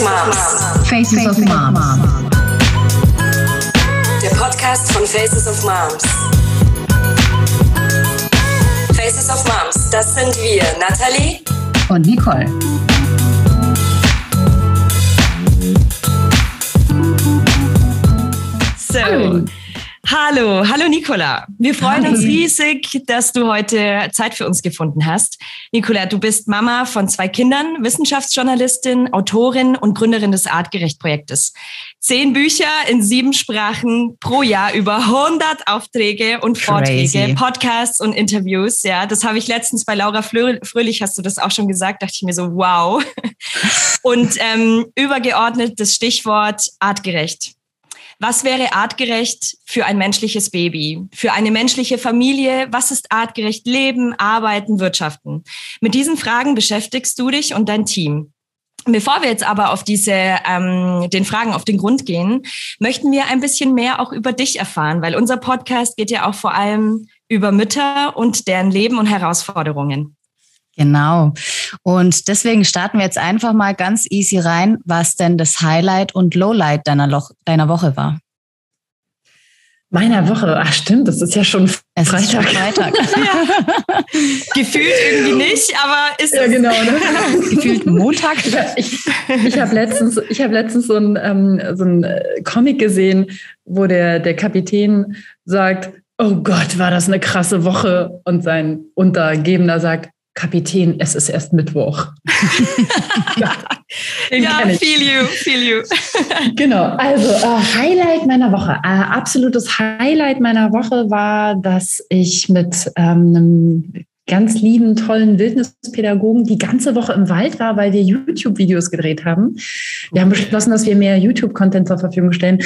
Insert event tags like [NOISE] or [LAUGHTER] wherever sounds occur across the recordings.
of Moms. Faces of Moms. Der Podcast von Faces of Moms. Faces of Moms, das sind wir, Nathalie Und Nicole. So. Hallo. Hallo, Nicola. Wir freuen Hi. uns riesig, dass du heute Zeit für uns gefunden hast. Nicola, du bist Mama von zwei Kindern, Wissenschaftsjournalistin, Autorin und Gründerin des Artgerecht-Projektes. Zehn Bücher in sieben Sprachen pro Jahr, über 100 Aufträge und Vorträge, Crazy. Podcasts und Interviews. Ja, das habe ich letztens bei Laura Fröhlich, hast du das auch schon gesagt, dachte ich mir so, wow. [LAUGHS] Und ähm, übergeordnet das Stichwort artgerecht. Was wäre artgerecht für ein menschliches Baby? Für eine menschliche Familie? Was ist artgerecht Leben, Arbeiten, Wirtschaften? Mit diesen Fragen beschäftigst du dich und dein Team. Bevor wir jetzt aber auf diese, ähm, den Fragen auf den Grund gehen, möchten wir ein bisschen mehr auch über dich erfahren, weil unser Podcast geht ja auch vor allem über Mütter und deren Leben und Herausforderungen. Genau. Und deswegen starten wir jetzt einfach mal ganz easy rein, was denn das Highlight und Lowlight deiner, Loch deiner Woche war. Meiner Woche, ach stimmt, das ist ja schon Es ist schon Freitag. [LAUGHS] Freitag. Gefühlt irgendwie nicht, aber ist Ja, es. genau. Ne? [LAUGHS] Gefühlt Montag. Ich, ich habe letztens, ich hab letztens so ein, ähm, so ein äh, Comic gesehen, wo der, der Kapitän sagt, oh Gott, war das eine krasse Woche. Und sein Untergebener sagt, Kapitän, es ist erst Mittwoch. [LAUGHS] Ja, ich. feel you, feel you. [LAUGHS] Genau, also äh, Highlight meiner Woche. Äh, absolutes Highlight meiner Woche war, dass ich mit ähm, einem ganz lieben, tollen Wildnispädagogen die ganze Woche im Wald war, weil wir YouTube-Videos gedreht haben. Wir haben beschlossen, dass wir mehr YouTube-Content zur Verfügung stellen.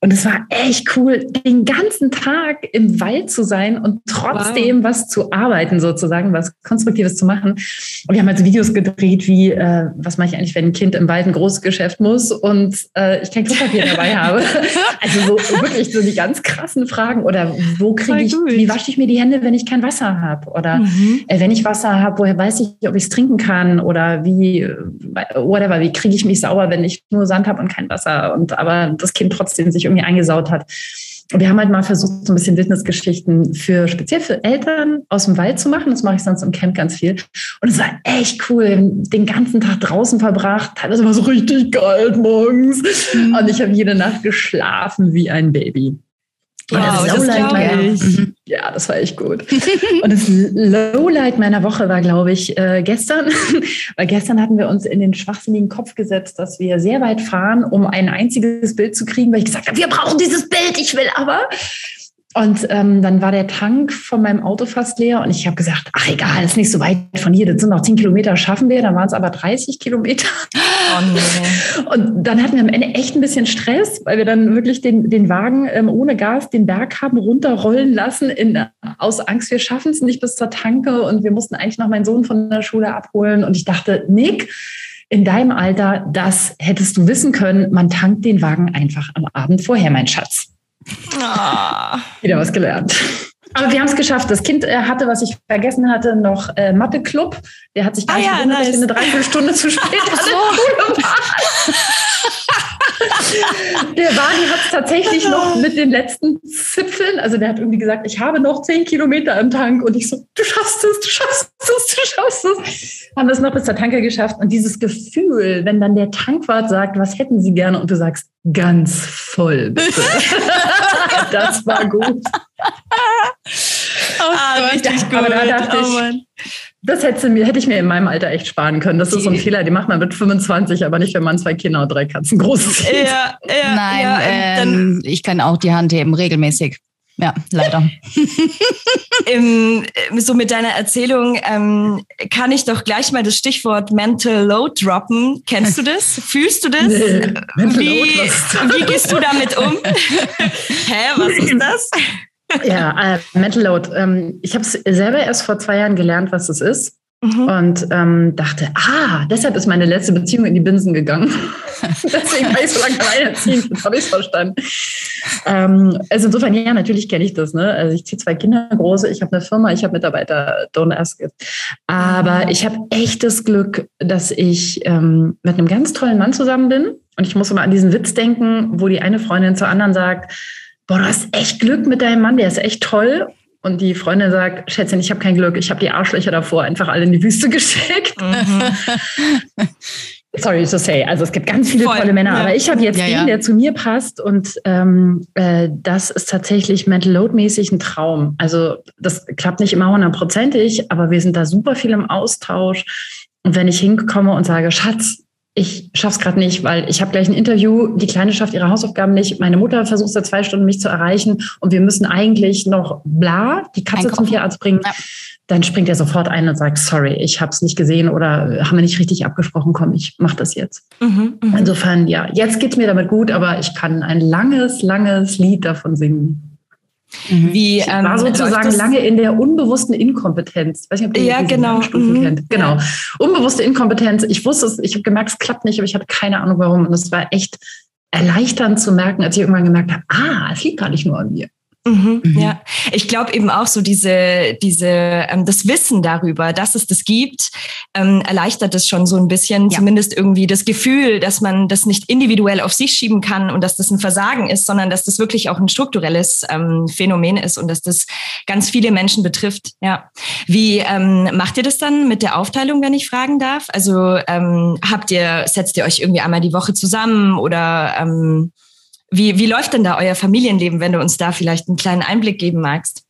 Und es war echt cool, den ganzen Tag im Wald zu sein und trotzdem was zu arbeiten, sozusagen, was Konstruktives zu machen. Und wir haben also Videos gedreht, wie, äh, was mache ich eigentlich, wenn ein Kind im Wald ein großes Geschäft muss und äh, ich kein Klopapier dabei habe. [LAUGHS] Also so wirklich so die ganz krassen Fragen. Oder wo kriege ich, wie wasche ich mir die Hände, wenn ich kein Wasser habe? Oder Mhm. Äh, wenn ich Wasser habe, woher weiß ich, ob ich es trinken kann? Oder wie, äh, whatever, wie kriege ich mich sauber, wenn ich nur Sand habe und kein Wasser? Und aber das Kind trotzdem sich irgendwie eingesaut hat. Wir haben halt mal versucht, so ein bisschen Wildnisgeschichten für speziell für Eltern aus dem Wald zu machen. Das mache ich sonst im Camp ganz viel. Und es war echt cool. Den ganzen Tag draußen verbracht. Teilweise war es so richtig kalt morgens. Und ich habe jede Nacht geschlafen wie ein Baby. Wow, das das Lowlight meiner-. Mhm. Ja, das war echt gut. [LAUGHS] Und das Lowlight meiner Woche war, glaube ich, äh, gestern. [LAUGHS] Weil gestern hatten wir uns in den schwachsinnigen Kopf gesetzt, dass wir sehr weit fahren, um ein einziges Bild zu kriegen, weil ich gesagt habe, wir brauchen dieses Bild, ich will aber. Und ähm, dann war der Tank von meinem Auto fast leer und ich habe gesagt, ach egal, ist nicht so weit von hier, das sind noch 10 Kilometer, schaffen wir. Dann waren es aber 30 Kilometer. Oh. [LAUGHS] Und dann hatten wir am Ende echt ein bisschen Stress, weil wir dann wirklich den, den Wagen ähm, ohne Gas den Berg haben runterrollen lassen, in, aus Angst, wir schaffen es nicht bis zur Tanke. Und wir mussten eigentlich noch meinen Sohn von der Schule abholen. Und ich dachte, Nick, in deinem Alter, das hättest du wissen können, man tankt den Wagen einfach am Abend vorher, mein Schatz. Ah. Wieder was gelernt. Aber wir haben es geschafft. Das Kind äh, hatte, was ich vergessen hatte, noch äh, Mathe-Club. Der hat sich gar Ah nicht ja, gewundert, dass nice. wir eine Dreiviertelstunde zu spät [LAUGHS] an der Schule waren. Der Wagen hat es tatsächlich [LAUGHS] noch mit den letzten Zipfeln, also der hat irgendwie gesagt, ich habe noch zehn Kilometer im Tank und ich so, du schaffst es, du schaffst es, du schaffst es. Haben es noch bis zur Tanke geschafft und dieses Gefühl, wenn dann der Tankwart sagt, was hätten Sie gerne und du sagst, ganz voll bitte. [LAUGHS] [LAUGHS] das war gut. Ah, richtig gut. aber da dachte oh, ich- Mann. Das hätte, mir, hätte ich mir in meinem Alter echt sparen können. Das ist so ein Fehler, den macht man mit 25, aber nicht, wenn man zwei Kinder und drei Katzen groß ist. Ja, ja, Nein, ja, ähm, ich kann auch die Hand heben, regelmäßig. Ja, leider. [LAUGHS] im, so mit deiner Erzählung ähm, kann ich doch gleich mal das Stichwort Mental Load droppen. Kennst du das? [LAUGHS] Fühlst du das? Nee, Mental wie, wie gehst du damit um? [LAUGHS] Hä, was ist das? Ja, äh, Mental Load. Ähm, ich habe es selber erst vor zwei Jahren gelernt, was es ist. Mhm. Und ähm, dachte, ah, deshalb ist meine letzte Beziehung in die Binsen gegangen. [LAUGHS] Deswegen war ich so lange alleinerziehend, jetzt habe ich es verstanden. Ähm, also insofern, ja, natürlich kenne ich das. Ne? Also ich ziehe zwei Kinder große, ich habe eine Firma, ich habe Mitarbeiter, don't ask it. Aber ich habe echt das Glück, dass ich ähm, mit einem ganz tollen Mann zusammen bin. Und ich muss immer an diesen Witz denken, wo die eine Freundin zur anderen sagt, boah, du hast echt Glück mit deinem Mann, der ist echt toll. Und die Freundin sagt, Schätzchen, ich habe kein Glück, ich habe die Arschlöcher davor einfach alle in die Wüste [LAUGHS] geschickt. Mhm. Sorry to say, also es gibt ganz viele Voll. tolle Männer, ja. aber ich habe jetzt ja, den, ja. der zu mir passt und ähm, äh, das ist tatsächlich Mental Load mäßig ein Traum. Also das klappt nicht immer hundertprozentig, aber wir sind da super viel im Austausch. Und wenn ich hinkomme und sage, Schatz, ich schaff's gerade nicht, weil ich habe gleich ein Interview, die Kleine schafft ihre Hausaufgaben nicht, meine Mutter versucht seit zwei Stunden mich zu erreichen und wir müssen eigentlich noch bla, die Katze Einkaufen. zum Tierarzt bringen. Ja. Dann springt er sofort ein und sagt, sorry, ich habe es nicht gesehen oder haben wir nicht richtig abgesprochen, komm, ich mache das jetzt. Mhm, mh. Insofern, ja, jetzt geht's mir damit gut, aber ich kann ein langes, langes Lied davon singen. Mhm. Wie, ich war ähm, sozusagen lange in der unbewussten Inkompetenz. Ich weiß nicht, ob ihr ja, genau. Mhm. kennt. Genau. Unbewusste Inkompetenz. Ich wusste es, ich habe gemerkt, es klappt nicht, aber ich hatte keine Ahnung warum. Und es war echt erleichternd zu merken, als ich irgendwann gemerkt habe, ah, es liegt gar nicht nur an mir. Mhm, mhm. Ja, ich glaube eben auch so diese, diese, ähm, das Wissen darüber, dass es das gibt, ähm, erleichtert es schon so ein bisschen, ja. zumindest irgendwie das Gefühl, dass man das nicht individuell auf sich schieben kann und dass das ein Versagen ist, sondern dass das wirklich auch ein strukturelles ähm, Phänomen ist und dass das ganz viele Menschen betrifft. Ja, wie ähm, macht ihr das dann mit der Aufteilung, wenn ich fragen darf? Also ähm, habt ihr, setzt ihr euch irgendwie einmal die Woche zusammen oder ähm, wie, wie läuft denn da euer Familienleben, wenn du uns da vielleicht einen kleinen Einblick geben magst?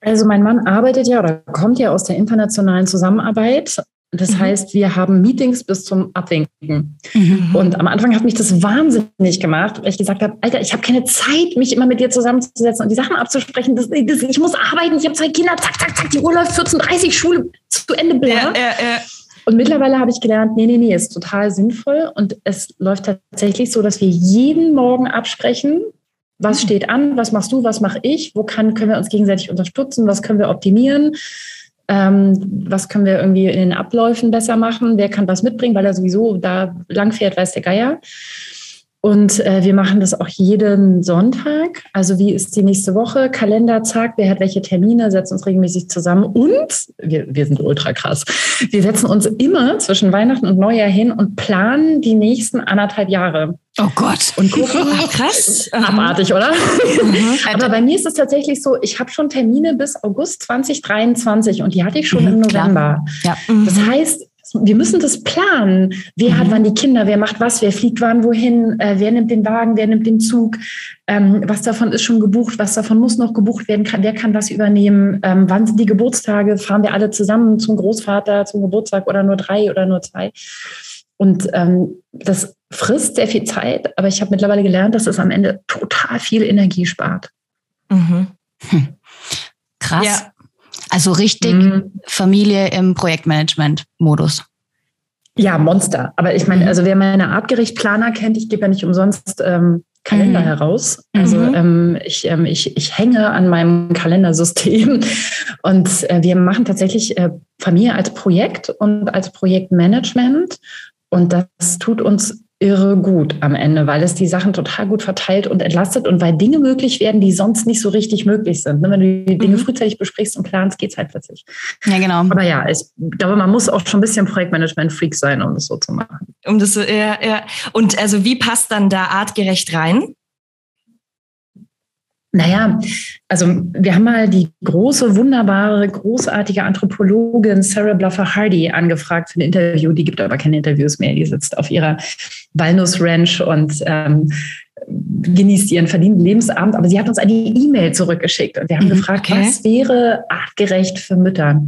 Also mein Mann arbeitet ja oder kommt ja aus der internationalen Zusammenarbeit. Das mhm. heißt, wir haben Meetings bis zum Abwinken. Mhm. Und am Anfang hat mich das wahnsinnig gemacht, weil ich gesagt habe, Alter, ich habe keine Zeit, mich immer mit dir zusammenzusetzen und die Sachen abzusprechen. Das, das, ich muss arbeiten, ich habe zwei Kinder, zack, zack, zack, die Uhr läuft 14.30 Schule zu Ende, bla. Ja, ja, ja. Und mittlerweile habe ich gelernt, nee, nee, nee, ist total sinnvoll. Und es läuft tatsächlich so, dass wir jeden Morgen absprechen, was mhm. steht an, was machst du, was mache ich, wo kann, können wir uns gegenseitig unterstützen, was können wir optimieren, ähm, was können wir irgendwie in den Abläufen besser machen, wer kann was mitbringen, weil er sowieso da lang fährt, weiß der Geier. Und äh, wir machen das auch jeden Sonntag. Also wie ist die nächste Woche? Kalender, zack, wer hat welche Termine, setzen uns regelmäßig zusammen. Und wir, wir sind ultra krass. Wir setzen uns immer zwischen Weihnachten und Neujahr hin und planen die nächsten anderthalb Jahre. Oh Gott. Und gucken, [LAUGHS] krass. Abartig, oder? Mhm. Aber bei mir ist es tatsächlich so, ich habe schon Termine bis August 2023 und die hatte ich schon mhm, im November. Ja. Mhm. Das heißt, wir müssen das planen. Wer mhm. hat wann die Kinder? Wer macht was? Wer fliegt wann wohin? Äh, wer nimmt den Wagen? Wer nimmt den Zug? Ähm, was davon ist schon gebucht? Was davon muss noch gebucht werden? Kann, wer kann was übernehmen? Ähm, wann sind die Geburtstage? Fahren wir alle zusammen zum Großvater zum Geburtstag oder nur drei oder nur zwei? Und ähm, das frisst sehr viel Zeit, aber ich habe mittlerweile gelernt, dass es am Ende total viel Energie spart. Mhm. Hm. Krass. Ja. Also richtig mhm. Familie im Projektmanagement-Modus. Ja, Monster. Aber ich meine, mhm. also wer meine artgerecht Planer kennt, ich gebe ja nicht umsonst ähm, Kalender mhm. heraus. Also mhm. ähm, ich, ähm, ich, ich hänge an meinem Kalendersystem [LAUGHS] und äh, wir machen tatsächlich äh, Familie als Projekt und als Projektmanagement. Und das tut uns irre gut am Ende, weil es die Sachen total gut verteilt und entlastet und weil Dinge möglich werden, die sonst nicht so richtig möglich sind. Ne, wenn du die Dinge mhm. frühzeitig besprichst und planst, geht es halt plötzlich. Ja, genau. Aber ja, ich glaube, man muss auch schon ein bisschen Projektmanagement-Freak sein, um das so zu machen. Um das so, ja, ja. Und also wie passt dann da artgerecht rein? Naja, also wir haben mal die große, wunderbare, großartige Anthropologin Sarah Bluffer Hardy angefragt für ein Interview. Die gibt aber keine Interviews mehr. Die sitzt auf ihrer Walnuss Ranch und ähm, genießt ihren verdienten Lebensabend. Aber sie hat uns eine E-Mail zurückgeschickt und wir haben mhm, gefragt, okay. was wäre artgerecht für Mütter?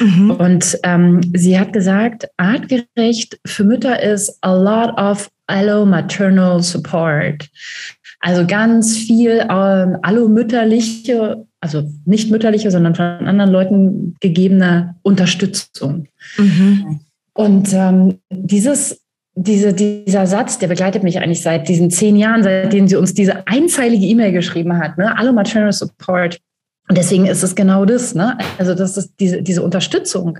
Mhm. Und ähm, sie hat gesagt, artgerecht für Mütter ist a lot of allo-maternal support. Also ganz viel ähm, allomütterliche, also nicht mütterliche, sondern von anderen Leuten gegebene Unterstützung. Mhm. Und ähm, dieses, diese, dieser Satz, der begleitet mich eigentlich seit diesen zehn Jahren, seitdem sie uns diese einzeilige E-Mail geschrieben hat, ne? Allo Maternal Support. Und deswegen ist es genau das, ne? Also das ist diese, diese Unterstützung,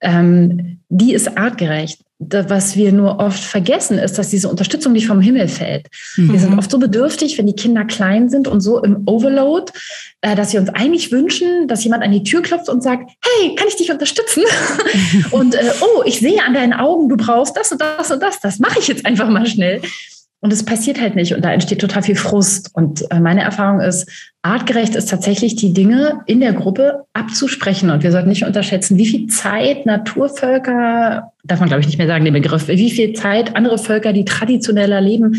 ähm, die ist artgerecht. Was wir nur oft vergessen, ist, dass diese Unterstützung nicht vom Himmel fällt. Mhm. Wir sind mhm. oft so bedürftig, wenn die Kinder klein sind und so im Overload, äh, dass wir uns eigentlich wünschen, dass jemand an die Tür klopft und sagt, hey, kann ich dich unterstützen? [LAUGHS] und äh, oh, ich sehe an deinen Augen, du brauchst das und das und das. Das mache ich jetzt einfach mal schnell. Und es passiert halt nicht und da entsteht total viel Frust. Und äh, meine Erfahrung ist, artgerecht ist tatsächlich die Dinge in der Gruppe abzusprechen. Und wir sollten nicht unterschätzen, wie viel Zeit Naturvölker, darf man glaube ich nicht mehr sagen, den Begriff, wie viel Zeit andere Völker, die traditioneller leben,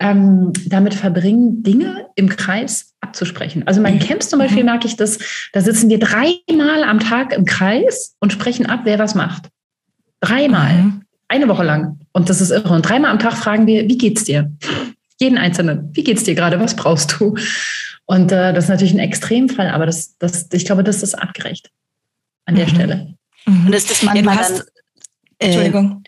ähm, damit verbringen, Dinge im Kreis abzusprechen. Also mein Camps zum Beispiel mhm. merke ich das, da sitzen wir dreimal am Tag im Kreis und sprechen ab, wer was macht. Dreimal. Mhm. Eine Woche lang. Und das ist irre. Und dreimal am Tag fragen wir, wie geht's dir? Jeden Einzelnen. Wie geht's dir gerade? Was brauchst du? Und äh, das ist natürlich ein Extremfall, aber das, das, ich glaube, das ist artgerecht an der mhm. Stelle. Mhm. Und ist das manchmal ja, hast, dann, äh, Entschuldigung.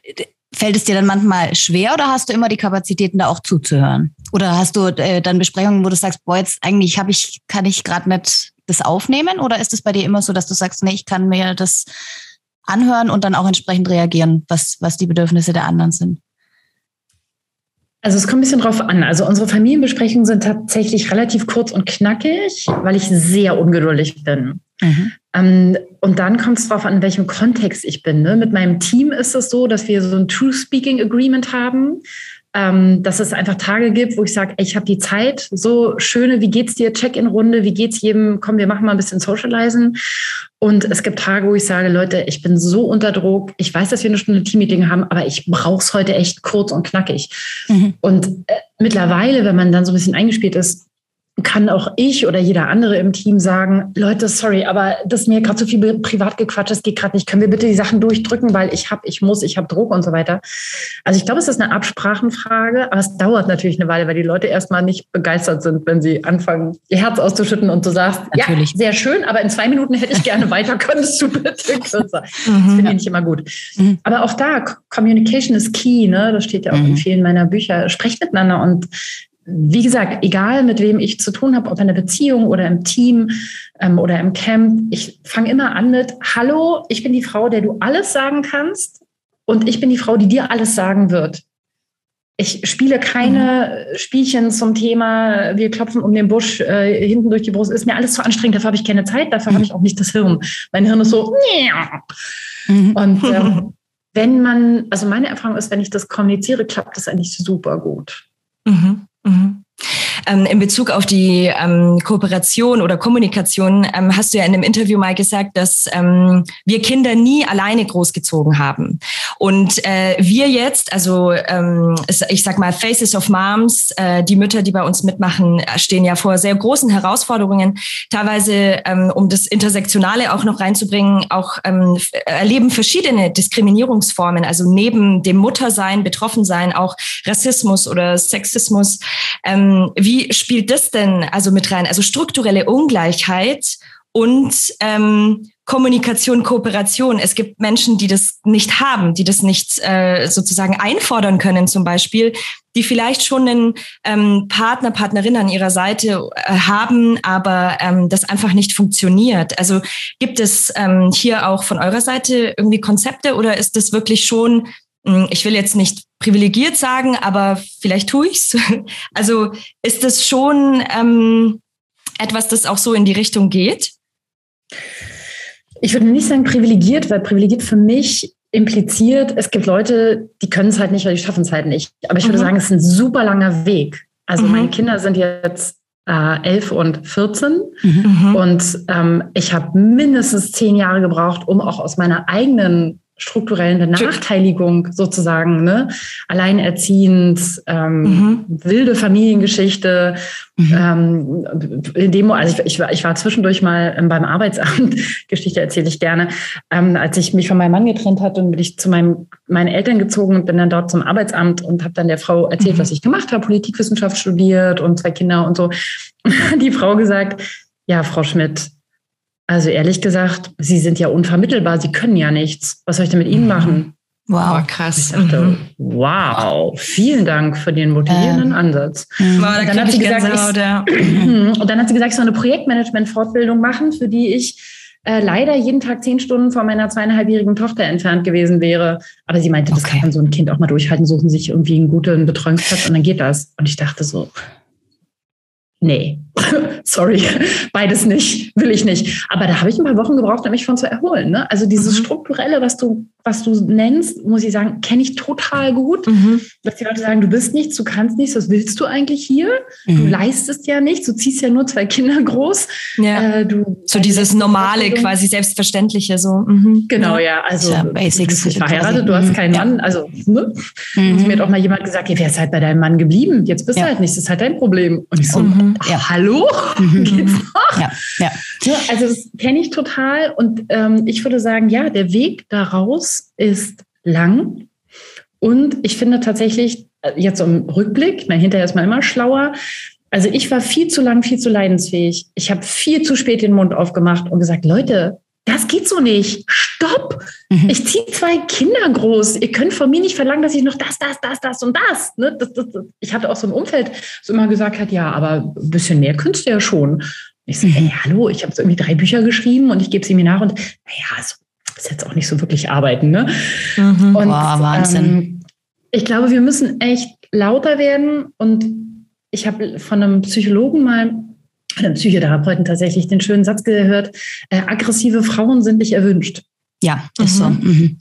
Fällt es dir dann manchmal schwer oder hast du immer die Kapazitäten da auch zuzuhören? Oder hast du äh, dann Besprechungen, wo du sagst, boah, jetzt eigentlich habe ich, kann ich gerade nicht das aufnehmen? Oder ist es bei dir immer so, dass du sagst, nee, ich kann mir das anhören und dann auch entsprechend reagieren, was, was die Bedürfnisse der anderen sind? Also es kommt ein bisschen drauf an. Also unsere Familienbesprechungen sind tatsächlich relativ kurz und knackig, weil ich sehr ungeduldig bin. Mhm. Ähm, und dann kommt es darauf an, in welchem Kontext ich bin. Ne? Mit meinem Team ist es so, dass wir so ein True Speaking Agreement haben ähm, dass es einfach Tage gibt, wo ich sage, ich habe die Zeit, so schöne, wie geht's dir, Check-in-Runde, wie geht's jedem, komm, wir machen mal ein bisschen Socializen. Und es gibt Tage, wo ich sage, Leute, ich bin so unter Druck, ich weiß, dass wir eine Stunde Team-Meeting haben, aber ich brauche es heute echt kurz und knackig. Mhm. Und äh, mittlerweile, wenn man dann so ein bisschen eingespielt ist, kann auch ich oder jeder andere im Team sagen, Leute, sorry, aber das ist mir gerade zu so viel privat gequatscht, das geht gerade nicht. Können wir bitte die Sachen durchdrücken, weil ich habe, ich muss, ich habe Druck und so weiter. Also ich glaube, es ist eine Absprachenfrage, aber es dauert natürlich eine Weile, weil die Leute erstmal nicht begeistert sind, wenn sie anfangen, ihr Herz auszuschütten und du sagst, natürlich. ja, sehr schön, aber in zwei Minuten hätte ich gerne [LAUGHS] weiter, könntest du bitte kürzer. Das mhm. finde ich nicht immer gut. Mhm. Aber auch da, Communication is key, ne? Das steht ja auch in mhm. vielen meiner Bücher. Sprecht miteinander und wie gesagt, egal mit wem ich zu tun habe, ob in einer Beziehung oder im Team ähm, oder im Camp, ich fange immer an mit, hallo, ich bin die Frau, der du alles sagen kannst und ich bin die Frau, die dir alles sagen wird. Ich spiele keine mhm. Spielchen zum Thema, wir klopfen um den Busch äh, hinten durch die Brust. Ist mir alles zu anstrengend, dafür habe ich keine Zeit, dafür mhm. habe ich auch nicht das Hirn. Mein Hirn ist so, mhm. und ähm, [LAUGHS] wenn man, also meine Erfahrung ist, wenn ich das kommuniziere, klappt das eigentlich super gut. Mhm. Mhm. Ähm, in Bezug auf die ähm, Kooperation oder Kommunikation ähm, hast du ja in einem Interview mal gesagt, dass ähm, wir Kinder nie alleine großgezogen haben. Und äh, wir jetzt, also ähm, ich sag mal Faces of Moms, äh, die Mütter, die bei uns mitmachen, stehen ja vor sehr großen Herausforderungen, teilweise ähm, um das Intersektionale auch noch reinzubringen, auch erleben verschiedene Diskriminierungsformen, also neben dem Muttersein, Betroffensein auch Rassismus oder Sexismus. wie wie spielt das denn also mit rein? Also strukturelle Ungleichheit und ähm, Kommunikation, Kooperation. Es gibt Menschen, die das nicht haben, die das nicht äh, sozusagen einfordern können, zum Beispiel, die vielleicht schon einen ähm, Partner, Partnerin an ihrer Seite äh, haben, aber ähm, das einfach nicht funktioniert. Also gibt es ähm, hier auch von eurer Seite irgendwie Konzepte oder ist das wirklich schon ich will jetzt nicht privilegiert sagen, aber vielleicht tue ich's. [LAUGHS] Also ist das schon ähm, etwas, das auch so in die Richtung geht? Ich würde nicht sagen privilegiert, weil privilegiert für mich impliziert, es gibt Leute, die können es halt nicht oder die schaffen es halt nicht. Aber ich würde mhm. sagen, es ist ein super langer Weg. Also mhm. meine Kinder sind jetzt äh, 11 und 14 mhm. und ähm, ich habe mindestens zehn Jahre gebraucht, um auch aus meiner eigenen strukturellen Benachteiligung sozusagen, ne? alleinerziehend, ähm, mhm. wilde Familiengeschichte. Mhm. Ähm, in dem, also ich, ich, war, ich war zwischendurch mal ähm, beim Arbeitsamt, [LAUGHS] Geschichte erzähle ich gerne, ähm, als ich mich von meinem Mann getrennt hatte und bin ich zu meinem, meinen Eltern gezogen und bin dann dort zum Arbeitsamt und habe dann der Frau erzählt, mhm. was ich gemacht habe, Politikwissenschaft studiert und zwei Kinder und so. [LAUGHS] Die Frau gesagt, ja, Frau Schmidt, also ehrlich gesagt, Sie sind ja unvermittelbar, Sie können ja nichts. Was soll ich denn mit Ihnen mhm. machen? Wow, krass. Ich dachte, mhm. wow, vielen Dank für den motivierenden ähm. Ansatz. Mhm. Wow, und, dann hat sie gesagt, ich, ja. [CLEARS THROAT] und dann hat sie gesagt, ich soll eine Projektmanagement-Fortbildung machen, für die ich äh, leider jeden Tag zehn Stunden von meiner zweieinhalbjährigen Tochter entfernt gewesen wäre. Aber sie meinte, das okay. kann so ein Kind auch mal durchhalten, suchen sich irgendwie einen guten Betreuungsplatz und dann geht das. Und ich dachte so, nee, [LAUGHS] sorry, beides nicht, will ich nicht. Aber da habe ich ein paar Wochen gebraucht, um mich von zu erholen. Ne? Also dieses mhm. Strukturelle, was du, was du nennst, muss ich sagen, kenne ich total gut. Mhm. Dass die Leute sagen, du bist nichts, du kannst nichts, was willst du eigentlich hier? Mhm. Du leistest ja nichts, du ziehst ja nur zwei Kinder groß. Ja. Äh, du, so dieses normale, quasi selbstverständliche so. Mhm. Genau, ja. Also ja, Basics. Du bist nicht verheiratet, du hast keinen ja. Mann. Also ne? Mhm. mir hat auch mal jemand gesagt, wer ist halt bei deinem Mann geblieben? Jetzt bist du halt nicht, das ist halt dein Problem. Und ich so, mhm. Hallo? [LAUGHS] Geht's noch? Ja. Ja. ja also das kenne ich total. Und ähm, ich würde sagen, ja, der Weg daraus ist lang. Und ich finde tatsächlich, äh, jetzt im Rückblick, na, hinterher ist man immer schlauer, also ich war viel zu lang, viel zu leidensfähig. Ich habe viel zu spät den Mund aufgemacht und gesagt, Leute, das geht so nicht. Stopp! Mhm. Ich ziehe zwei Kinder groß. Ihr könnt von mir nicht verlangen, dass ich noch das, das, das, das und das. Ne? das, das, das. Ich hatte auch so ein Umfeld, das immer gesagt hat, ja, aber ein bisschen mehr könntest du ja schon. Ich so, mhm. ey, hallo, ich habe irgendwie drei Bücher geschrieben und ich gebe Seminare und naja, so, ist jetzt auch nicht so wirklich arbeiten. Ne? Mhm. Und, wow, Wahnsinn. Ähm, ich glaube, wir müssen echt lauter werden und ich habe von einem Psychologen mal einem Psychotherapeuten tatsächlich den schönen Satz gehört, äh, aggressive Frauen sind nicht erwünscht. Ja, ist mhm. so. Mhm.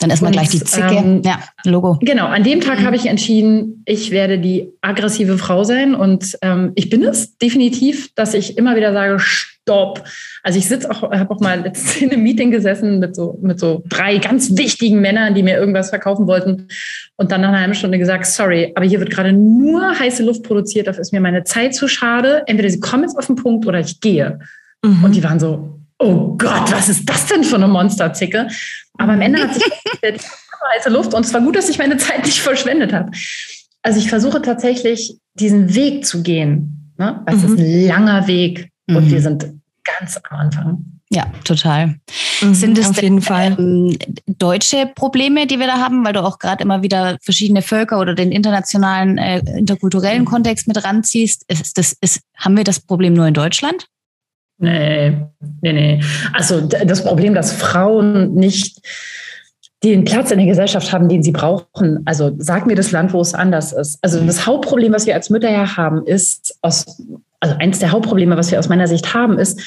Dann ist man gleich die Zicke. Ähm, ja, Logo. Genau, an dem Tag mhm. habe ich entschieden, ich werde die aggressive Frau sein und ähm, ich bin es definitiv, dass ich immer wieder sage, stopp. Also ich sitze auch, habe auch mal letztens in einem Meeting gesessen mit so, mit so drei ganz wichtigen Männern, die mir irgendwas verkaufen wollten und dann nach einer halben Stunde gesagt, sorry, aber hier wird gerade nur heiße Luft produziert, dafür ist mir meine Zeit zu schade. Entweder sie kommen jetzt auf den Punkt oder ich gehe. Mhm. Und die waren so, oh Gott, was ist das denn für eine Monsterzicke? Aber am Ende hat sich [LAUGHS] heiße Luft und es war gut, dass ich meine Zeit nicht verschwendet habe. Also ich versuche tatsächlich diesen Weg zu gehen. Ne? Es mhm. ist ein langer Weg mhm. und wir sind ganz am Anfang. Ja, total. Mhm, Sind es auf jeden Fall ähm, deutsche Probleme, die wir da haben, weil du auch gerade immer wieder verschiedene Völker oder den internationalen, äh, interkulturellen Kontext mit ranziehst? Ist das, ist, haben wir das Problem nur in Deutschland? Nee, nee, nee. Also das Problem, dass Frauen nicht den Platz in der Gesellschaft haben, den sie brauchen. Also sag mir das Land, wo es anders ist. Also das Hauptproblem, was wir als Mütter ja haben, ist aus, also eins der Hauptprobleme, was wir aus meiner Sicht haben, ist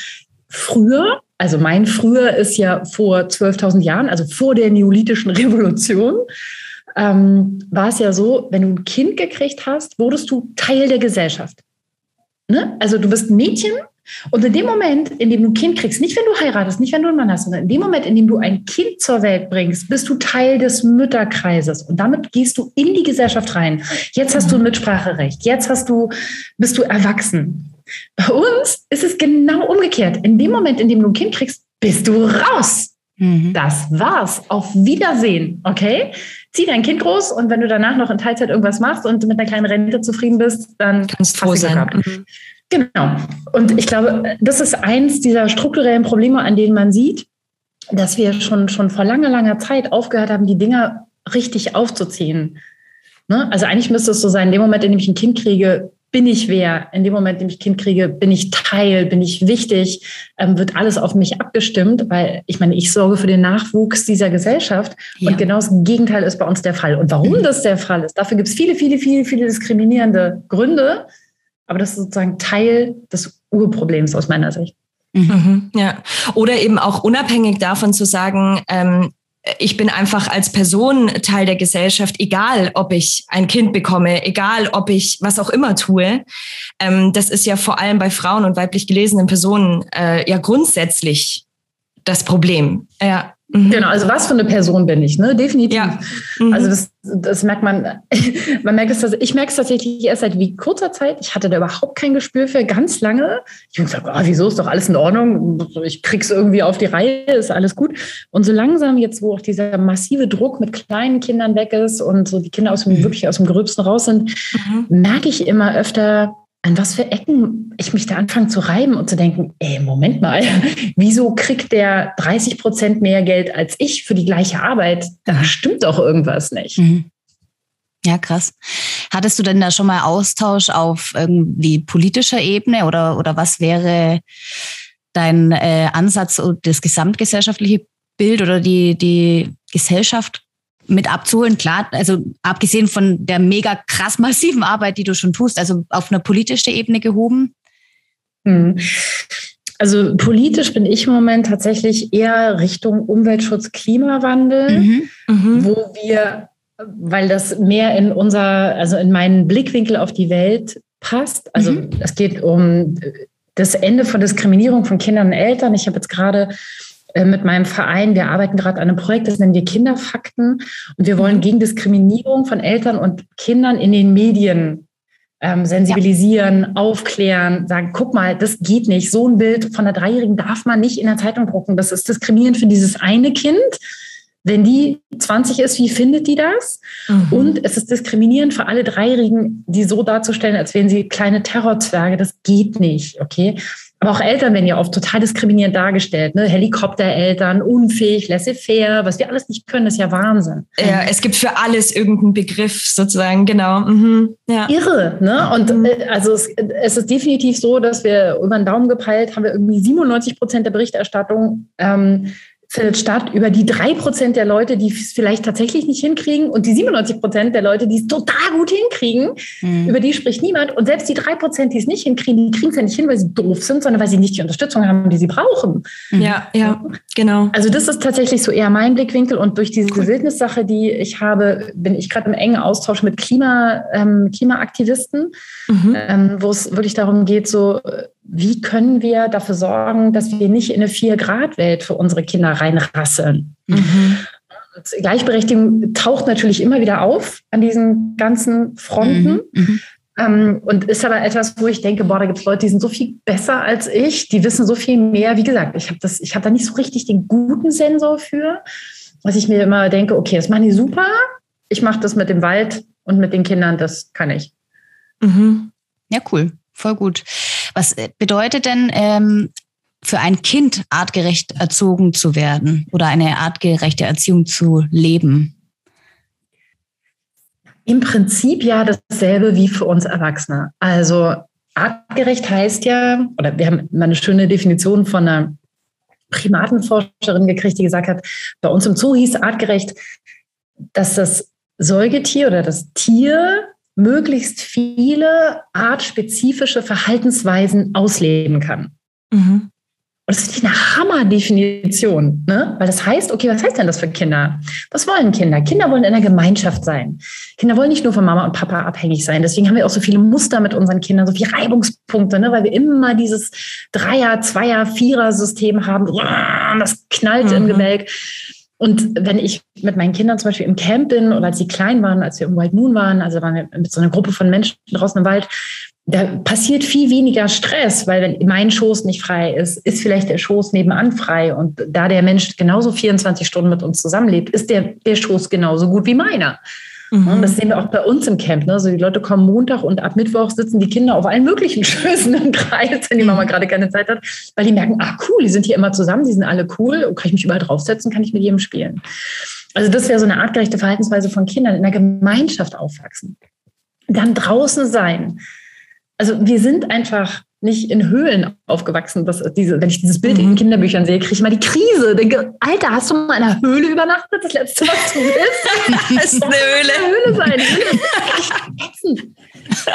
früher, also mein früher ist ja vor 12.000 Jahren, also vor der neolithischen [LAUGHS] Revolution, ähm, war es ja so, wenn du ein Kind gekriegt hast, wurdest du Teil der Gesellschaft. Ne? Also du bist ein Mädchen und in dem Moment, in dem du ein Kind kriegst, nicht wenn du heiratest, nicht wenn du einen Mann hast, sondern in dem Moment, in dem du ein Kind zur Welt bringst, bist du Teil des Mütterkreises und damit gehst du in die Gesellschaft rein. Jetzt hast du ein Mitspracherecht, jetzt hast du, bist du erwachsen. Bei uns ist es genau umgekehrt. In dem Moment, in dem du ein Kind kriegst, bist du raus. Mhm. Das war's. Auf Wiedersehen. Okay? Zieh dein Kind groß und wenn du danach noch in Teilzeit irgendwas machst und mit einer kleinen Rente zufrieden bist, dann kannst du froh sein. Mhm. Genau. Und ich glaube, das ist eins dieser strukturellen Probleme, an denen man sieht, dass wir schon, schon vor langer, langer Zeit aufgehört haben, die Dinger richtig aufzuziehen. Ne? Also eigentlich müsste es so sein, in dem Moment, in dem ich ein Kind kriege, bin ich wer. In dem Moment, in dem ich ein Kind kriege, bin ich Teil, bin ich wichtig, ähm, wird alles auf mich abgestimmt, weil ich meine, ich sorge für den Nachwuchs dieser Gesellschaft. Ja. Und genau das Gegenteil ist bei uns der Fall. Und warum mhm. das der Fall ist, dafür gibt es viele, viele, viele, viele diskriminierende Gründe. Aber das ist sozusagen Teil des Urproblems aus meiner Sicht. Mhm. Ja. Oder eben auch unabhängig davon zu sagen, ähm, ich bin einfach als Person Teil der Gesellschaft, egal ob ich ein Kind bekomme, egal ob ich was auch immer tue. Ähm, das ist ja vor allem bei Frauen und weiblich gelesenen Personen äh, ja grundsätzlich das Problem. Ja. Mhm. Genau, also was für eine Person bin ich, ne? Definitiv. Ja. Mhm. Also das, das merkt man, [LAUGHS] man merkt es, ich merke es tatsächlich erst seit wie kurzer Zeit. Ich hatte da überhaupt kein Gespür für, ganz lange. Ich habe gesagt, oh, wieso ist doch alles in Ordnung? Ich krieg's irgendwie auf die Reihe, ist alles gut. Und so langsam jetzt, wo auch dieser massive Druck mit kleinen Kindern weg ist und so die Kinder aus dem, mhm. wirklich aus dem Gröbsten raus sind, mhm. merke ich immer öfter, an was für Ecken ich mich da anfange zu reiben und zu denken, ey, Moment mal, [LAUGHS] wieso kriegt der 30 Prozent mehr Geld als ich für die gleiche Arbeit? Da stimmt doch irgendwas nicht. Mhm. Ja, krass. Hattest du denn da schon mal Austausch auf irgendwie politischer Ebene oder, oder was wäre dein äh, Ansatz, das gesamtgesellschaftliche Bild oder die, die Gesellschaft mit abzuholen? Klar, also abgesehen von der mega krass massiven Arbeit, die du schon tust, also auf einer politischen Ebene gehoben? Hm. Also politisch bin ich im Moment tatsächlich eher Richtung Umweltschutz, Klimawandel, mhm. Mhm. wo wir weil das mehr in unser, also in meinen Blickwinkel auf die Welt passt. Also mhm. es geht um das Ende von Diskriminierung von Kindern und Eltern. Ich habe jetzt gerade mit meinem Verein, wir arbeiten gerade an einem Projekt, das nennen wir Kinderfakten. Und wir wollen mhm. gegen Diskriminierung von Eltern und Kindern in den Medien ähm, sensibilisieren, ja. aufklären, sagen, guck mal, das geht nicht. So ein Bild von einer Dreijährigen darf man nicht in der Zeitung drucken. Das ist diskriminierend für dieses eine Kind. Wenn die 20 ist, wie findet die das? Mhm. Und es ist diskriminierend für alle Dreijährigen, die so darzustellen, als wären sie kleine Terrorzwerge. Das geht nicht, okay? Aber auch Eltern werden ja oft total diskriminierend dargestellt. Ne? Helikoptereltern, unfähig, laissez-faire, was wir alles nicht können, ist ja Wahnsinn. Ja, es gibt für alles irgendeinen Begriff sozusagen, genau. Mhm. Ja. Irre, ne? Und mhm. Also es, es, ist definitiv so, dass wir über den Daumen gepeilt haben wir irgendwie 97 Prozent der Berichterstattung ähm, findet statt über die drei Prozent der Leute, die es vielleicht tatsächlich nicht hinkriegen und die 97 Prozent der Leute, die es total gut hinkriegen. Mhm. Über die spricht niemand. Und selbst die drei Prozent, die es nicht hinkriegen, die kriegen es ja nicht hin, weil sie doof sind, sondern weil sie nicht die Unterstützung haben, die sie brauchen. Mhm. Ja, ja, genau. Also das ist tatsächlich so eher mein Blickwinkel. Und durch diese cool. Wildnissache, die ich habe, bin ich gerade im engen Austausch mit Klima, ähm, Klimaaktivisten, mhm. ähm, wo es wirklich darum geht, so wie können wir dafür sorgen, dass wir nicht in eine Vier-Grad-Welt für unsere Kinder reinrasseln. Mhm. Gleichberechtigung taucht natürlich immer wieder auf an diesen ganzen Fronten. Mhm. mhm. Ähm, und ist aber etwas, wo ich denke, boah, da gibt es Leute, die sind so viel besser als ich, die wissen so viel mehr. Wie gesagt, ich habe habe da nicht so richtig den guten Sensor für, was ich mir immer denke, okay, das machen die super. Ich mache das mit dem Wald und mit den Kindern, das kann ich. Mhm. Ja, cool, voll gut. Was äh, bedeutet denn ähm, für ein Kind artgerecht erzogen zu werden oder eine artgerechte Erziehung zu leben? Im Prinzip ja dasselbe wie für uns Erwachsene. Also artgerecht heißt ja, oder wir haben mal eine schöne Definition von einer Primatenforscherin gekriegt, die gesagt hat, bei uns im Zoo hieß artgerecht, dass das Säugetier oder das Tier möglichst viele artspezifische Verhaltensweisen ausleben kann. Mhm. Und das ist eine Hammerdefinition, ne? weil das heißt, okay, was heißt denn das für Kinder? Was wollen Kinder? Kinder wollen in einer Gemeinschaft sein. Kinder wollen nicht nur von Mama und Papa abhängig sein. Deswegen haben wir auch so viele Muster mit unseren Kindern, so viele Reibungspunkte, ne? weil wir immer dieses Dreier-, Zweier-, Vierer-System haben. Das knallt mhm. im Gebälk. Und wenn ich mit meinen Kindern zum Beispiel im Camp bin oder als sie klein waren, als wir im Wild Moon waren, also waren wir mit so einer Gruppe von Menschen draußen im Wald, da passiert viel weniger Stress, weil wenn mein Schoß nicht frei ist, ist vielleicht der Schoß nebenan frei. Und da der Mensch genauso 24 Stunden mit uns zusammenlebt, ist der, der Schoß genauso gut wie meiner. Mhm. Und das sehen wir auch bei uns im Camp. Ne? Also die Leute kommen Montag und ab Mittwoch sitzen die Kinder auf allen möglichen [LAUGHS] Schößen im Kreis, wenn die Mama mhm. gerade keine Zeit hat, weil die merken, ach cool, die sind hier immer zusammen, die sind alle cool, und kann ich mich überall draufsetzen, kann ich mit jedem spielen. Also das wäre so eine artgerechte Verhaltensweise von Kindern, in der Gemeinschaft aufwachsen. Dann draußen sein. Also wir sind einfach nicht in Höhlen aufgewachsen. Das, diese, wenn ich dieses Bild mhm. in Kinderbüchern sehe, kriege ich mal die Krise. Denke, Alter, hast du mal in einer Höhle übernachtet? Das letzte, was du willst, [LAUGHS] das ist eine Höhle. Höhle sein.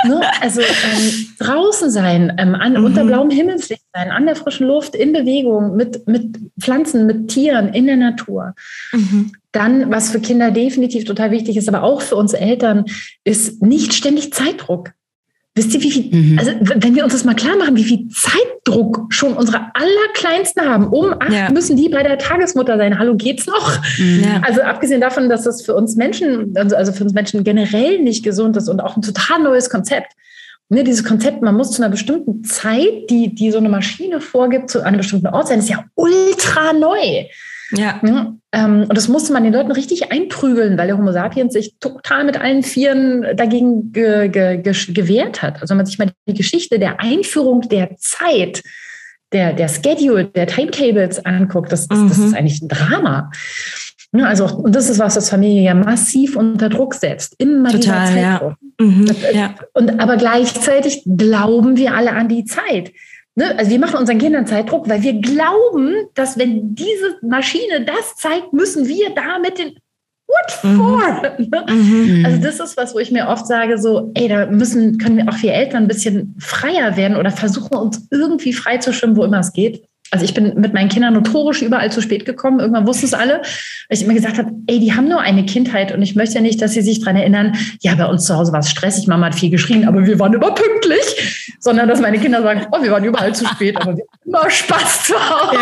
ne? Also ähm, draußen sein, ähm, an, mhm. unter blauem Himmelslicht sein, an der frischen Luft, in Bewegung, mit, mit Pflanzen, mit Tieren, in der Natur. Mhm. Dann, was für Kinder definitiv total wichtig ist, aber auch für uns Eltern, ist nicht ständig Zeitdruck. Wisst ihr, wie viel, mhm. also wenn wir uns das mal klar machen, wie viel Zeitdruck schon unsere Allerkleinsten haben, um ach, ja. müssen die bei der Tagesmutter sein. Hallo, geht's noch? Mhm. Ja. Also abgesehen davon, dass das für uns Menschen, also, also für uns Menschen generell nicht gesund ist und auch ein total neues Konzept. Ne, dieses Konzept, man muss zu einer bestimmten Zeit, die, die so eine Maschine vorgibt, zu einem bestimmten Ort sein, ist ja ultra neu. Ja. ja ähm, und das musste man den Leuten richtig einprügeln, weil der Homo sapiens sich total mit allen Vieren dagegen ge ge ge gewehrt hat. Also wenn man sich mal die Geschichte der Einführung der Zeit, der, der Schedule, der Timetables anguckt, das, das, mhm. das ist eigentlich ein Drama. Ja, also, und das ist was, das Familie ja massiv unter Druck setzt. Immer Total, dieser Zeitdruck. Ja. Mhm, ja. Und aber gleichzeitig glauben wir alle an die Zeit. Ne? Also wir machen unseren Kindern Zeitdruck, weil wir glauben, dass wenn diese Maschine das zeigt, müssen wir da mit den What mhm. for? Mhm. Also das ist was, wo ich mir oft sage, so, ey, da müssen, können wir auch wir Eltern ein bisschen freier werden oder versuchen uns irgendwie frei zu schwimmen, wo immer es geht. Also ich bin mit meinen Kindern notorisch überall zu spät gekommen. Irgendwann wussten es alle, weil ich immer gesagt habe, ey, die haben nur eine Kindheit und ich möchte ja nicht, dass sie sich daran erinnern, ja, bei uns zu Hause war es stressig, Mama hat viel geschrien, aber wir waren immer pünktlich, sondern dass meine Kinder sagen, oh, wir waren überall zu spät, aber wir hatten immer Spaß zu Hause.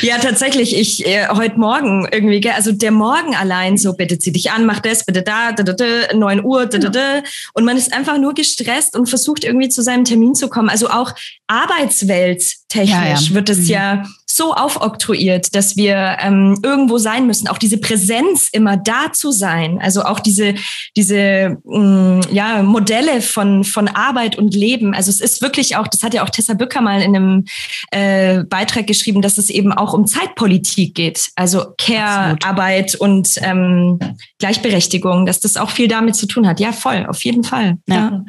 Ja, ja tatsächlich, ich äh, heute Morgen irgendwie, gell, also der Morgen allein so, bitte zieh dich an, mach das, bitte da, da, da, da 9 Uhr, da, da, da. und man ist einfach nur gestresst und versucht irgendwie zu seinem Termin zu kommen. Also auch Arbeitswelt technisch ja, ja. wird es mhm. ja so aufoktroyiert, dass wir ähm, irgendwo sein müssen. Auch diese Präsenz immer da zu sein. Also auch diese, diese mh, mm, ja, Modelle von, von Arbeit und Leben. Also es ist wirklich auch, das hat ja auch Tessa Bücker mal in einem äh, Beitrag geschrieben, dass es eben auch um Zeitpolitik geht. Also Care-Arbeit und ähm, Gleichberechtigung, dass das auch viel damit zu tun hat. Ja, voll, auf jeden Fall. Ja. ja.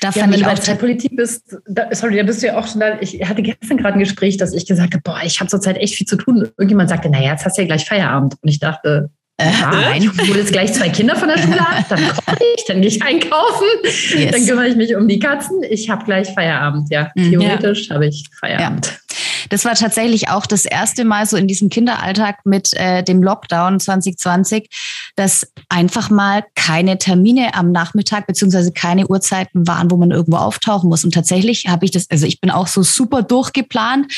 Da ja, fand ich auch Zeitpolitik bist, da, sorry, da bist du ja auch schon da. Ich hatte gestern gerade ein Gespräch, dass ich gesagt habe, boah, ich habe zurzeit echt viel zu tun. Irgendjemand sagte, naja, jetzt hast du ja gleich Feierabend. Und ich dachte, äh, nein, ich hole jetzt gleich zwei Kinder von der Schule ab, dann koche ich, dann gehe ich einkaufen, yes. dann kümmere ich mich um die Katzen. Ich habe gleich Feierabend, ja. Mhm. Theoretisch ja. habe ich Feierabend. Ja. Das war tatsächlich auch das erste Mal so in diesem Kinderalltag mit äh, dem Lockdown 2020, dass einfach mal keine Termine am Nachmittag beziehungsweise keine Uhrzeiten waren, wo man irgendwo auftauchen muss. Und tatsächlich habe ich das, also ich bin auch so super durchgeplant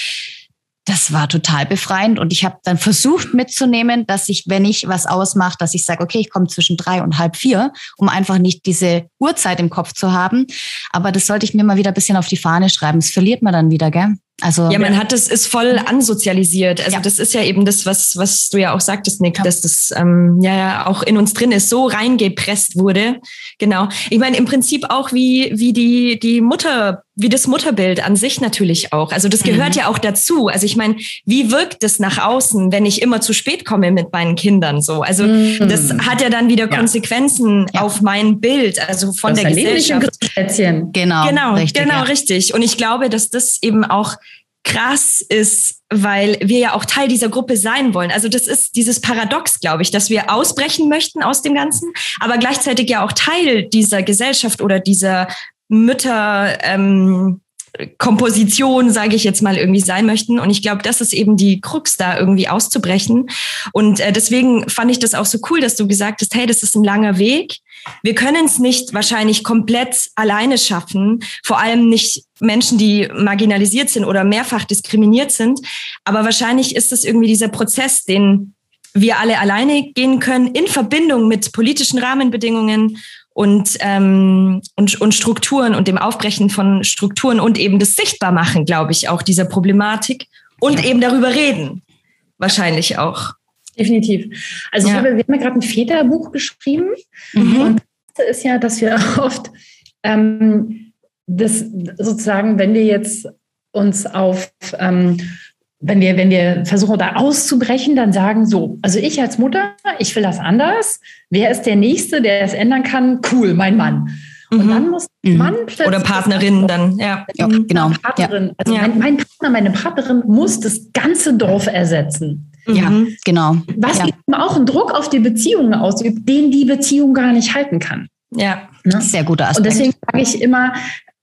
das war total befreiend und ich habe dann versucht mitzunehmen, dass ich, wenn ich was ausmache, dass ich sage, okay, ich komme zwischen drei und halb vier, um einfach nicht diese Uhrzeit im Kopf zu haben. Aber das sollte ich mir mal wieder ein bisschen auf die Fahne schreiben. Das verliert man dann wieder, gell? Also ja, man hat das ist voll ansozialisiert. Also ja. das ist ja eben das, was was du ja auch sagtest, Nick, ja. dass das ähm, ja, ja auch in uns drin ist, so reingepresst wurde. Genau. Ich meine im Prinzip auch wie wie die die Mutter, wie das Mutterbild an sich natürlich auch. Also das gehört mhm. ja auch dazu. Also ich meine, wie wirkt das nach außen, wenn ich immer zu spät komme mit meinen Kindern so? Also mhm. das hat ja dann wieder ja. Konsequenzen auf mein Bild, also von das der Gesellschaft. Genau. Genau. Richtig, genau richtig. Und ich glaube, dass das eben auch krass ist, weil wir ja auch Teil dieser Gruppe sein wollen. Also das ist dieses Paradox, glaube ich, dass wir ausbrechen möchten aus dem Ganzen, aber gleichzeitig ja auch Teil dieser Gesellschaft oder dieser Mütter. Ähm, Komposition, sage ich jetzt mal, irgendwie sein möchten. Und ich glaube, das ist eben die Krux, da irgendwie auszubrechen. Und äh, deswegen fand ich das auch so cool, dass du gesagt hast, hey, das ist ein langer Weg. Wir können es nicht wahrscheinlich komplett alleine schaffen, vor allem nicht Menschen, die marginalisiert sind oder mehrfach diskriminiert sind. Aber wahrscheinlich ist es irgendwie dieser Prozess, den wir alle alleine gehen können, in Verbindung mit politischen Rahmenbedingungen und, ähm, und, und Strukturen und dem Aufbrechen von Strukturen und eben das Sichtbarmachen, glaube ich, auch dieser Problematik und eben darüber reden. Wahrscheinlich auch. Definitiv. Also ja. ich habe, wir haben ja gerade ein Väterbuch geschrieben. Mhm. Und das ist ja, dass wir [LAUGHS] oft ähm, das sozusagen, wenn wir jetzt uns auf ähm, wenn wir, wenn wir versuchen, da auszubrechen, dann sagen so, also ich als Mutter, ich will das anders. Wer ist der Nächste, der es ändern kann? Cool, mein Mann. Und mhm. dann muss mhm. Mann plötzlich. Oder Partnerin dann, ja. ja genau. Partnerin. Ja. Also mein, mein, Partner, meine Partnerin muss das ganze Dorf ersetzen. Ja, mhm. genau. Was ja. eben auch einen Druck auf die Beziehungen ausübt, den die Beziehung gar nicht halten kann. Ja, ne? sehr guter Aspekt. Und deswegen sage ich immer,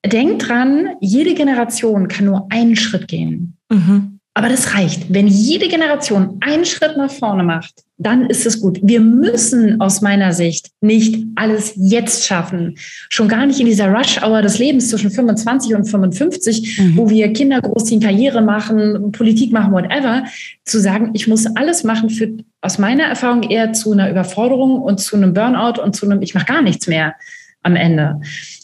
denk dran, jede Generation kann nur einen Schritt gehen. Mhm. Aber das reicht. Wenn jede Generation einen Schritt nach vorne macht, dann ist es gut. Wir müssen aus meiner Sicht nicht alles jetzt schaffen. Schon gar nicht in dieser Rush-Hour des Lebens zwischen 25 und 55, mhm. wo wir Kinder großziehen, Karriere machen, Politik machen, whatever. Zu sagen, ich muss alles machen, führt aus meiner Erfahrung eher zu einer Überforderung und zu einem Burnout und zu einem, ich mache gar nichts mehr am Ende.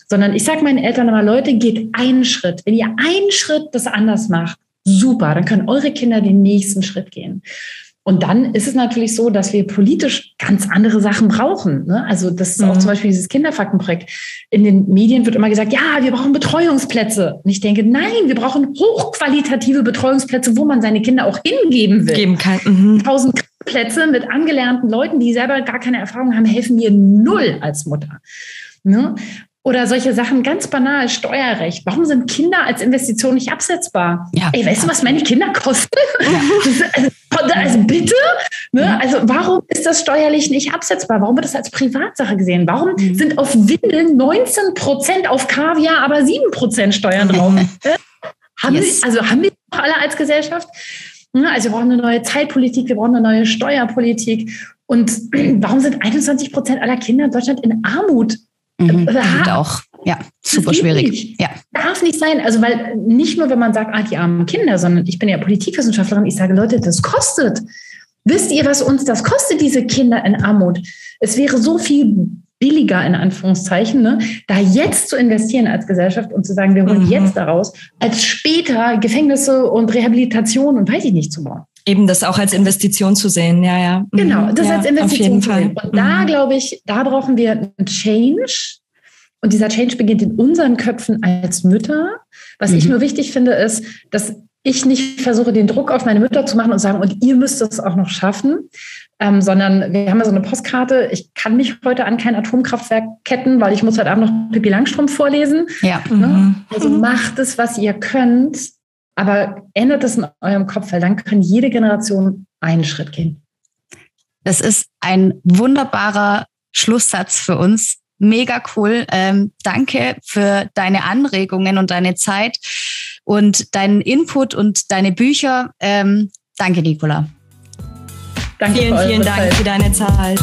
Sondern ich sage meinen Eltern immer, Leute, geht einen Schritt. Wenn ihr einen Schritt das anders macht, super, dann können eure Kinder den nächsten Schritt gehen. Und dann ist es natürlich so, dass wir politisch ganz andere Sachen brauchen. Ne? Also das ist mhm. auch zum Beispiel dieses Kinderfaktenprojekt. In den Medien wird immer gesagt, ja, wir brauchen Betreuungsplätze. Und ich denke, nein, wir brauchen hochqualitative Betreuungsplätze, wo man seine Kinder auch hingeben will. Geben kann. Mhm. Tausend Plätze mit angelernten Leuten, die selber gar keine Erfahrung haben, helfen mir null als Mutter. Ne? Oder solche Sachen, ganz banal, Steuerrecht. Warum sind Kinder als Investition nicht absetzbar? Ja, Ey, weißt du, was meine Kinder kosten? [LAUGHS] Also, also, bitte? Ne? Also warum ist das steuerlich nicht absetzbar? Warum wird das als Privatsache gesehen? Warum mhm. sind auf Windeln 19 Prozent, auf Kaviar aber 7 Prozent Steuern drauf? [LAUGHS] haben yes. wir, also haben wir doch alle als Gesellschaft? Ne? Also wir brauchen eine neue Zeitpolitik, wir brauchen eine neue Steuerpolitik. Und [CLEARS THROAT] warum sind 21 Prozent aller Kinder in Deutschland in Armut? Mhm, äh, auch. Ja, super schwierig. Ja. Darf nicht sein. Also, weil nicht nur, wenn man sagt, ah, die armen Kinder, sondern ich bin ja Politikwissenschaftlerin, ich sage, Leute, das kostet. Wisst ihr, was uns das kostet, diese Kinder in Armut? Es wäre so viel billiger, in Anführungszeichen, ne, da jetzt zu investieren als Gesellschaft und zu sagen, wir holen mhm. jetzt daraus, als später Gefängnisse und Rehabilitation und weiß ich nicht zu bauen. Eben das auch als Investition zu sehen, ja, ja. Mhm. Genau, das ja, als Investition zu sehen. Und da, mhm. glaube ich, da brauchen wir einen Change. Und dieser Change beginnt in unseren Köpfen als Mütter. Was mhm. ich nur wichtig finde, ist, dass ich nicht versuche, den Druck auf meine Mütter zu machen und sagen, und ihr müsst es auch noch schaffen, ähm, sondern wir haben ja so eine Postkarte. Ich kann mich heute an kein Atomkraftwerk ketten, weil ich muss heute Abend noch Pippi Langstrumpf vorlesen. Ja. Ne? Mhm. Also macht es, was ihr könnt aber ändert es in eurem Kopf, weil dann kann jede Generation einen Schritt gehen. Das ist ein wunderbarer Schlusssatz für uns. Mega cool. Ähm, danke für deine Anregungen und deine Zeit und deinen Input und deine Bücher. Ähm, danke, Nicola. Danke vielen, vielen Dank Zeit. für deine Zeit.